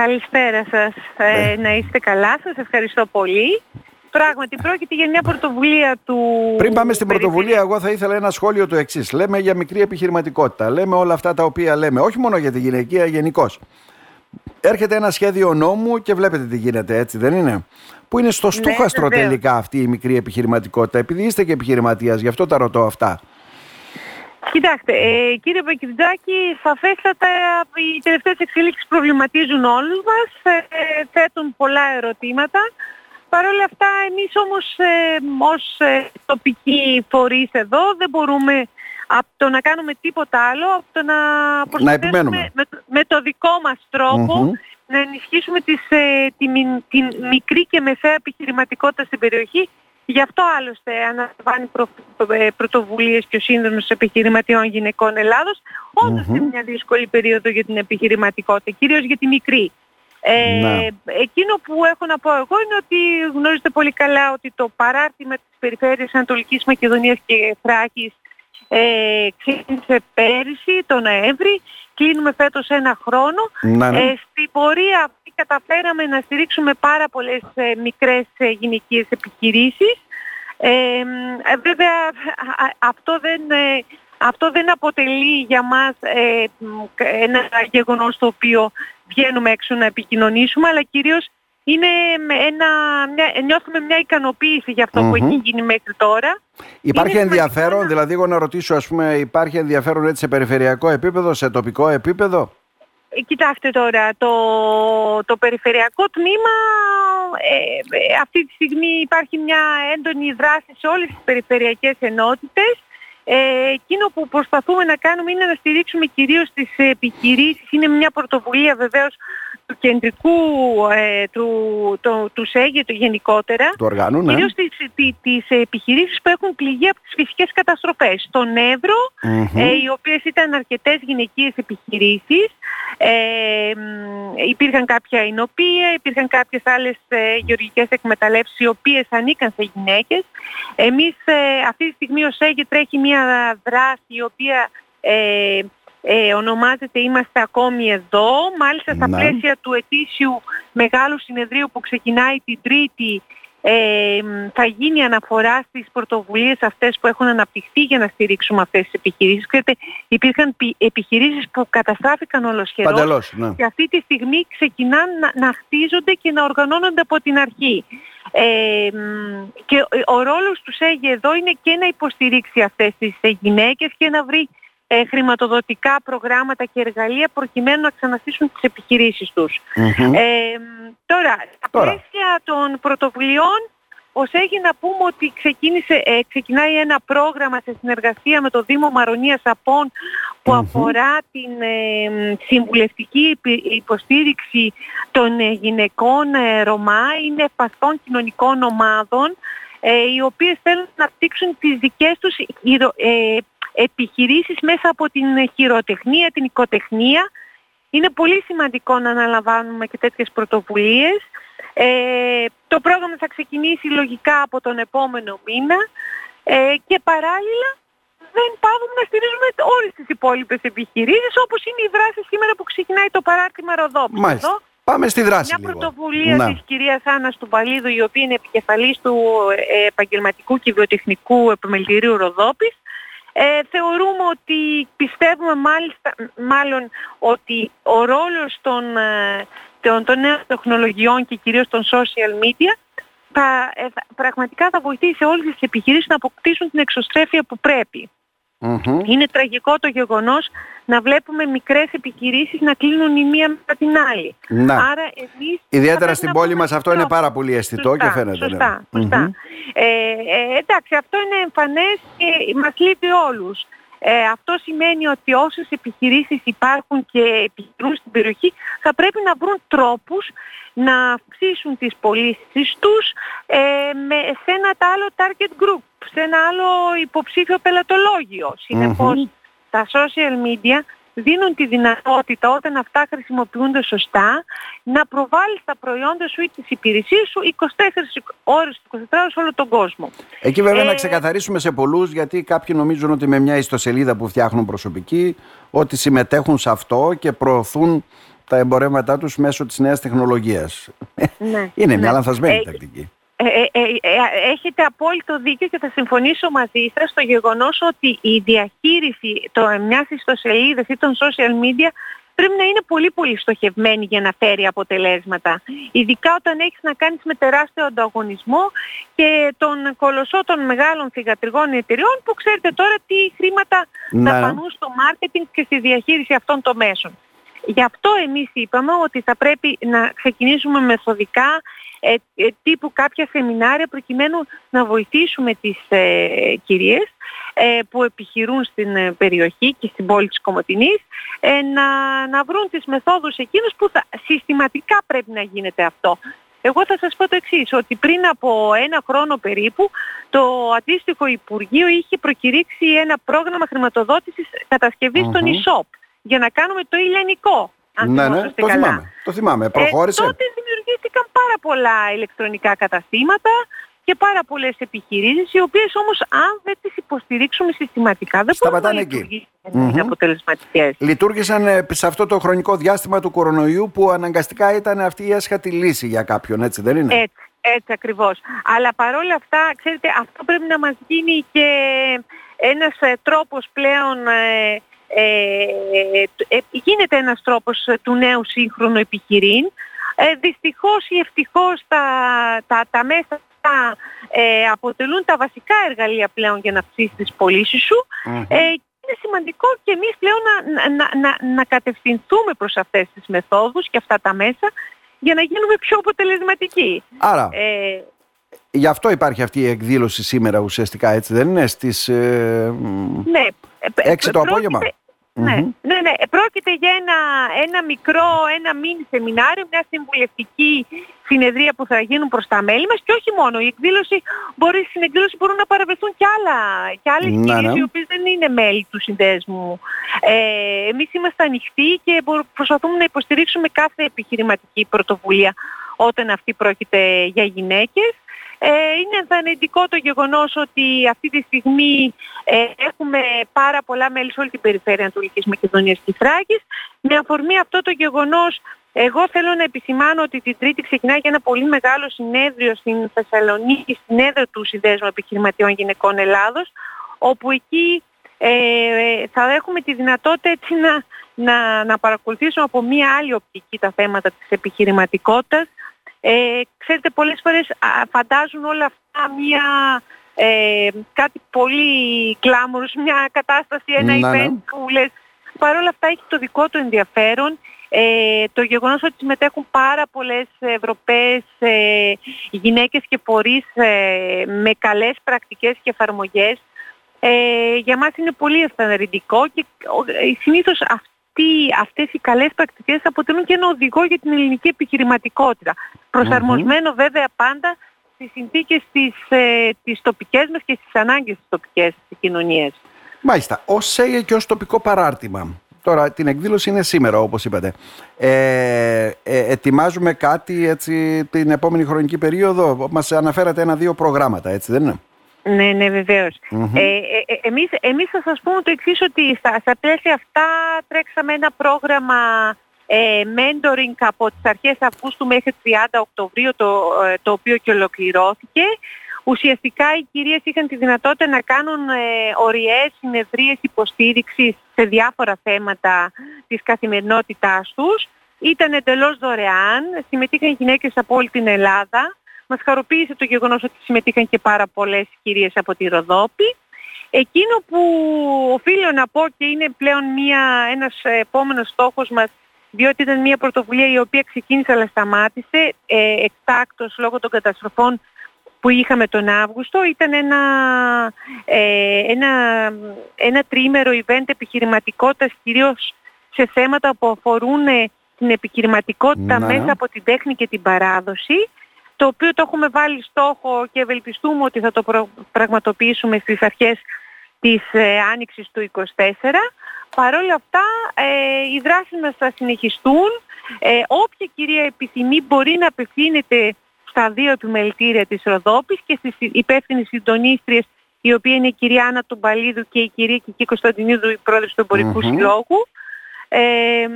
Καλησπέρα σας. Ε, Ναι. να είστε καλά. Σας ευχαριστώ πολύ. Πράγματι, πρόκειται για μια πρωτοβουλία του... Πριν πάμε στην Περιφερειακού- πρωτοβουλία, εγώ θα ήθελα ένα σχόλιο του εξής. Λέμε για μικρή επιχειρηματικότητα. Λέμε όλα αυτά τα οποία λέμε, όχι μόνο για τη γυναικεία, γενικώς. Έρχεται ένα σχέδιο νόμου και βλέπετε τι γίνεται, έτσι δεν είναι; Που είναι στο στούχαστρο Ναι, βεβαίως. τελικά αυτή η μικρή επιχειρηματικότητα. Επειδή είστε και επιχειρηματίας, γι' αυτό τα ρωτώ αυτά. Κοιτάξτε, ε, κύριε Πακυρτζάκη, σαφέστατα οι τελευταίες εξελίξεις προβληματίζουν όλους μας, ε, ε, θέτουν πολλά ερωτήματα. Παρ' όλα αυτά, εμείς όμως ε, ως ε, τοπικοί φορείς εδώ δεν μπορούμε από το να κάνουμε τίποτα άλλο, από το να προσπαθήσουμε επιμένουμε. με, το- με το δικό μας τρόπο Μμμ. να ενισχύσουμε τις, ε, τη, μι- την μικρή και μεσαία επιχειρηματικότητα στην περιοχή. Γι' αυτό άλλωστε αναλαμβάνει προ, ε, πρωτοβουλίες και ο Σύνδρομος Επιχειρηματιών Γυναικών Ελλάδος, όντως Μμμ. σε μια δύσκολη περίοδο για την επιχειρηματικότητα, κυρίως για τη μικρή. Ε, Ναι. Εκείνο που έχω να πω εγώ είναι ότι γνωρίζετε πολύ καλά ότι το παράρτημα της περιφέρειας Ανατολικής Μακεδονίας και Θράκης ε, ξεκίνησε πέρυσι το Νοέμβρη, κλείνουμε φέτος ένα χρόνο. Να, ναι. Ε, στην πορεία αυτή καταφέραμε να στηρίξουμε πάρα πολλές ε, μικρές ε, γυναικείες επιχειρήσεις. Ε, ε, βέβαια α- α- αυτό δεν, ε, αυτό δεν αποτελεί για μας ε, μ, ένα γεγονός το οποίο βγαίνουμε έξω να επικοινωνήσουμε, αλλά κυρίως είναι με ένα, μια, νιώθουμε μια ικανοποίηση για αυτό που Μμμ. έχει γίνει μέχρι τώρα. Υπάρχει είναι σημαντικό ενδιαφέρον, να- δηλαδή εγώ να ρωτήσω, ας πούμε, υπάρχει ενδιαφέρον έτσι σε περιφερειακό επίπεδο, σε τοπικό επίπεδο; Ε, Κοιτάξτε τώρα, το, το περιφερειακό τμήμα ε, ε, αυτή τη στιγμή υπάρχει μια έντονη δράση σε όλες τις περιφερειακές ενότητες. Ε, εκείνο που προσπαθούμε να κάνουμε είναι να στηρίξουμε κυρίως τις επιχειρήσεις. Είναι μια πρωτοβουλία βεβαίως του κεντρικού, ε, του, το, του ΣΕΓΕ το γενικότερα. Του οργάνου, ναι. Κυρίως τις, τι- τις επιχειρήσεις που έχουν πληγεί από τις φυσικές καταστροφές. Στον Εύρο, Μμμ. ε, οι οποίες ήταν αρκετές γυναικείες επιχειρήσεις. Ε, μ, υπήρχαν κάποια εινοπία, υπήρχαν κάποιες άλλες ε, γεωργικές εκμεταλλεύσεις οι οποίες ανήκαν σε γυναίκες. Εμείς ε, αυτή τη στιγμή ο ΣΕΓΕ τρέχει μια δράση η οποία ε, ε, ονομάζεται «Είμαστε ακόμη εδώ». Μάλιστα στα Ναι. πλαίσια του ετήσιου μεγάλου συνεδρίου που ξεκινάει την Τρίτη ε, μ, θα γίνει αναφορά στις πρωτοβουλίες αυτές που έχουν αναπτυχθεί για να στηρίξουμε αυτές τις επιχειρήσεις. Ξέρετε, υπήρχαν πι- επιχειρήσεις που καταστράφηκαν ολοσχερός Παντελώς, ναι. και αυτή τη στιγμή ξεκινάνε να, να χτίζονται και να οργανώνονται από την αρχή. Ε, μ, και ο, ο ρόλος τους ΣΕΓΕ εδώ είναι και να υποστηρίξει αυτές τις ε, γυναίκες και να βρει ε, χρηματοδοτικά προγράμματα και εργαλεία προκειμένου να ξαναστήσουν τις επιχειρήσεις τους. Μμμ. Ε, μ, τώρα, στα Τώρα. πλαίσια των πρωτοβουλειών, ως έχει να πούμε ότι ξεκίνησε, ε, ξεκινάει ένα πρόγραμμα σε συνεργασία με το Δήμο Μαρονίας Απών που Μμμ. αφορά την ε, μ, συμβουλευτική υπη- υποστήριξη των ε, γυναικών ε, Ρωμά, είναι ευπαθών κοινωνικών ομάδων ε, οι οποίες θέλουν να αναπτύξουν τις δικές τους χειρο- ε, επιχειρήσεις μέσα από την ε, χειροτεχνία, την οικοτεχνία είναι πολύ σημαντικό να αναλαμβάνουμε και τέτοιες πρωτοβουλίες. Ε, το πρόγραμμα θα ξεκινήσει λογικά από τον επόμενο μήνα ε, και παράλληλα δεν πάβουμε να στηρίζουμε όλες τις υπόλοιπες επιχειρήσεις όπως είναι η δράση σήμερα που ξεκινάει το παράρτημα Ροδόπης. Μάλιστα. Εδώ, Πάμε στη δράση μια λίγο. πρωτοβουλία Να. της κυρίας Άννας του Παλίδου η οποία είναι επικεφαλής του ε, επαγγελματικού και βιοτεχνικού επιμελητηρίου Ροδόπης ε, θεωρούμε ότι πιστεύουμε μάλιστα, μάλλον ότι ο ρόλος των, ε, των, των νέων τεχνολογιών και κυρίως των social media θα, ε, θα- πραγματικά θα βοηθήσει όλες τις επιχειρήσεις να αποκτήσουν την εξωστρέφεια που πρέπει. Μμμ. Είναι τραγικό το γεγονός να βλέπουμε μικρές επιχειρήσεις να κλείνουν η μία μετά την άλλη. Να. Άρα εμείς θα Ιδιαίτερα πρέπει στην να πόλη πούμε μας αυτό είναι στop. πάρα πολύ αισθητό Σωστά, και φαίνεται. ναι. Σωστά, σωστά. Μμμ. Ε, ε, εντάξει, αυτό είναι εμφανές και μας λείπει όλους. Ε, αυτό σημαίνει ότι όσες επιχειρήσεις υπάρχουν και επιχειρούν στην περιοχή θα πρέπει να βρουν τρόπους να αυξήσουν τις πωλήσεις τους ε, με, σε ένα άλλο target group, σε ένα άλλο υποψήφιο πελατολόγιο. Συνεπώς, Μμμ. τα social media δίνουν τη δυνατότητα όταν αυτά χρησιμοποιούνται σωστά να προβάλλεις τα προϊόντα σου ή τις υπηρεσίες σου 24 ώρες, 24 ώρες σε όλο τον κόσμο. Εκεί βέβαια να Ε, ξεκαθαρίσουμε σε πολλούς γιατί κάποιοι νομίζουν ότι με μια ιστοσελίδα που φτιάχνουν προσωπική ότι συμμετέχουν σε αυτό και προωθούν τα εμπορεύματά τους μέσω της νέας τεχνολογίας. Ναι, Είναι μια ναι. λανθασμένη τακτική. Ε, ε, ε, ε, έχετε απόλυτο δίκιο και θα συμφωνήσω μαζί σας στο γεγονός ότι η διαχείριση το, μιας ιστοσελίδας ή των social media πρέπει να είναι πολύ πολύ στοχευμένη για να φέρει αποτελέσματα. Ειδικά όταν έχεις να κάνεις με τεράστιο ανταγωνισμό και τον κολοσσό των μεγάλων θηγατρικών εταιριών που ξέρετε τώρα τι χρήματα να δαπανούν στο μάρκετινγκ και στη διαχείριση αυτών των μέσων. Γι' αυτό εμείς είπαμε ότι θα πρέπει να ξεκινήσουμε μεθοδικά ε, ε, τύπου κάποια σεμινάρια προκειμένου να βοηθήσουμε τις ε, κυρίες ε, που επιχειρούν στην ε, περιοχή και στην πόλη της Κομωτινής να, να βρουν τις μεθόδους εκείνες που θα, συστηματικά πρέπει να γίνεται αυτό. Εγώ θα σας πω το εξής, ότι πριν από ένα χρόνο περίπου το αντίστοιχο Υπουργείο είχε προκηρύξει ένα πρόγραμμα χρηματοδότησης κατασκευής των e-shop για να κάνουμε το ηλιανικό. ναι, ναι, το θυμάμαι, το θυμάμαι. Προχώρησε. τότε δημιουργήθηκαν πάρα πολλά ηλεκτρονικά καταστήματα και πάρα πολλές επιχειρήσεις, οι οποίες όμως αν δεν τις υποστηρίξουμε συστηματικά δεν μπορούν να λειτουργήσουν mm-hmm. αποτελεσματικές. Λειτουργήσαν ε, σε αυτό το χρονικό διάστημα του κορονοϊού που αναγκαστικά ήταν αυτή η έσχατη λύση για κάποιον, έτσι δεν είναι; Έτσι, έτσι ακριβώς. Αλλά παρόλα αυτά, ξέρετε, αυτό πρέπει να μας γίνει και ένας ε, τρόπος πλέον... Ε, ε, γίνεται ένας τρόπος του νέου σύγχρονου επιχειρήν. Ε, δυστυχώς ή ευτυχώς τα, τα, τα μέσα ε, αποτελούν τα βασικά εργαλεία πλέον για να αυξήσεις τις πωλήσεις σου. Ε, είναι σημαντικό και εμείς πλέον να, να, να, να κατευθυνθούμε προς αυτές τις μεθόδους και αυτά τα μέσα για να γίνουμε πιο αποτελεσματικοί. Άρα, ε, γι' αυτό υπάρχει αυτή η εκδήλωση σήμερα ουσιαστικά, έτσι δεν είναι, στις ε, ναι, 6 το απόγευμα. Ναι, ναι, ναι. Πρόκειται για ένα, ένα μικρό, ένα μίνι σεμινάριο, μια συμβουλευτική συνεδρία που θα γίνουν προς τα μέλη μας και όχι μόνο. Η εκδήλωση μπορεί, στην εκδήλωση μπορούν να παραβεθούν και, άλλα, και άλλες ναι, κυρίες ναι. οι οποίες δεν είναι μέλη του συνδέσμου. Ε, εμείς είμαστε ανοιχτοί και προσπαθούμε να υποστηρίξουμε κάθε επιχειρηματική πρωτοβουλία όταν αυτή πρόκειται για γυναίκες. Ε, είναι ενθαρρυντικό το γεγονός ότι αυτή τη στιγμή ε, έχουμε πάρα πολλά μέλη σε όλη την περιφέρεια Ανατολικής Μακεδονίας και Θράκης. Με αφορμή αυτό το γεγονός εγώ θέλω να επισημάνω ότι την Τρίτη ξεκινάει για ένα πολύ μεγάλο συνέδριο στην Θεσσαλονίκη, στην έδρα του Συνδέσμου Επιχειρηματιών Γυναικών Ελλάδος, όπου εκεί ε, θα έχουμε τη δυνατότητα έτσι να, να, να παρακολουθήσουμε από μία άλλη οπτική τα θέματα της επιχειρηματικότητας, ε, ξέρετε, πολλές φορές φαντάζουν όλα αυτά μια, ε, κάτι πολύ κλάμουρος, μια κατάσταση, ένα ναι, event ναι. που λες. Παρ' όλα αυτά έχει το δικό του ενδιαφέρον. Ε, το γεγονός ότι συμμετέχουν πάρα πολλές Ευρωπαίες ε, γυναίκες και φορείς ε, με καλές πρακτικές και εφαρμογές ε, για μας είναι πολύ ευθαρρυντικό και ε, συνήθως αυτό αυτοί, αυτές οι καλές πρακτικές αποτελούν και ένα οδηγό για την ελληνική επιχειρηματικότητα. βέβαια πάντα στις συνθήκες τις, ε, τις τοπικές μας και στις ανάγκες της τοπικές της κοινωνίας. Μάλιστα. Ως ΣΕΙΕ και ως τοπικό παράρτημα. Τώρα την εκδήλωση είναι σήμερα όπως είπατε. Ε, ε, ετοιμάζουμε κάτι έτσι την επόμενη χρονική περίοδο; Μας αναφέρατε ένα-δύο προγράμματα έτσι δεν είναι; Ναι, ναι, βεβαίως. Ε, ε, ε, εμείς, εμείς θα σας πούμε το εξής ότι στα, στα πλαίσια αυτά τρέξαμε ένα πρόγραμμα ε, mentoring από τις αρχές Αυγούστου μέχρι 30 Οκτωβρίου το, ε, το οποίο και ολοκληρώθηκε. Ουσιαστικά οι κυρίες είχαν τη δυνατότητα να κάνουν ε, οριές συνεδρίες υποστήριξης σε διάφορα θέματα της καθημερινότητάς τους. Ήταν εντελώς δωρεάν, συμμετείχαν γυναίκες από όλη την Ελλάδα μας χαροποίησε το γεγονός ότι συμμετείχαν και πάρα πολλές κυρίες από τη Ροδόπη. Εκείνο που οφείλω να πω και είναι πλέον μια, ένας επόμενος στόχος μας διότι ήταν μια πρωτοβουλία η οποία ξεκίνησε αλλά σταμάτησε ε, εκτάκτως λόγω των καταστροφών που είχαμε τον Αύγουστο ήταν ένα, ε, ένα, ένα τρίμερο event επιχειρηματικότητας κυρίως σε θέματα που αφορούν την επιχειρηματικότητα ναι. μέσα από την τέχνη και την παράδοση το οποίο το έχουμε βάλει στόχο και ευελπιστούμε ότι θα το πραγματοποιήσουμε στις αρχές της ε, Άνοιξης του 2024. Παρ' όλα αυτά ε, οι δράσεις μας θα συνεχιστούν. Ε, όποια κυρία επιθυμεί μπορεί να απευθύνεται στα δύο επιμελητήρια της Ροδόπης και στις υπεύθυνες συντονίστριες η οποία είναι η κυρία Άννα Τουμπαλίδου και η κυρία Κική Κωνσταντινίδου, η πρόεδρος του εμπορικου Συλλόγου. Ε,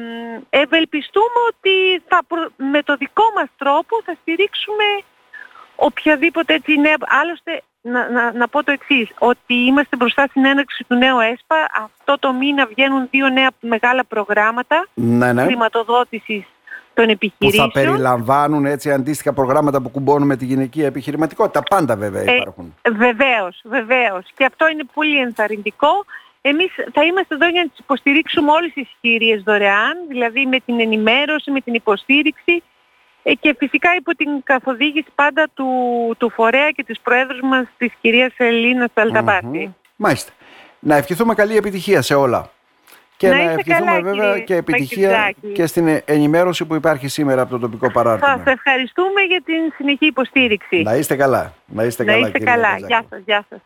ευελπιστούμε ότι θα με το δικό μας τρόπο θα στηρίξουμε οποιαδήποτε έτσι νέα... Άλλωστε να, να, να πω το εξής, ότι είμαστε μπροστά στην έναρξη του νέου ΕΣΠΑ. Αυτό το μήνα βγαίνουν δύο νέα μεγάλα προγράμματα ναι, ναι. χρηματοδότησης των επιχειρήσεων. Που θα περιλαμβάνουν έτσι αντίστοιχα προγράμματα που κουμπώνουν με τη γυναικεία επιχειρηματικότητα. Πάντα βέβαια ε, υπάρχουν. Ε, βεβαίως, βεβαίως. Και αυτό είναι πολύ ενθαρρυντικό. Εμείς θα είμαστε εδώ για να τις υποστηρίξουμε όλες τις ευκαιρίες δωρεάν, δηλαδή με την ενημέρωση, με την υποστήριξη ε, και φυσικά υπό την καθοδήγηση πάντα του, του φορέα και της Προέδρου μας της κυρίας Ελίνα Σαλταμπάτη. Μάλιστα. Να ευχηθούμε καλή επιτυχία σε όλα. Και να, να ευχηθούμε βέβαια και επιτυχία και στην ενημέρωση που υπάρχει σήμερα από το τοπικό παράρτημα. Σας ευχαριστούμε για την συνεχή υποστήριξη. Να είστε καλά. Να είστε καλά. Να είστε καλά. Γεια σας. Γεια σας.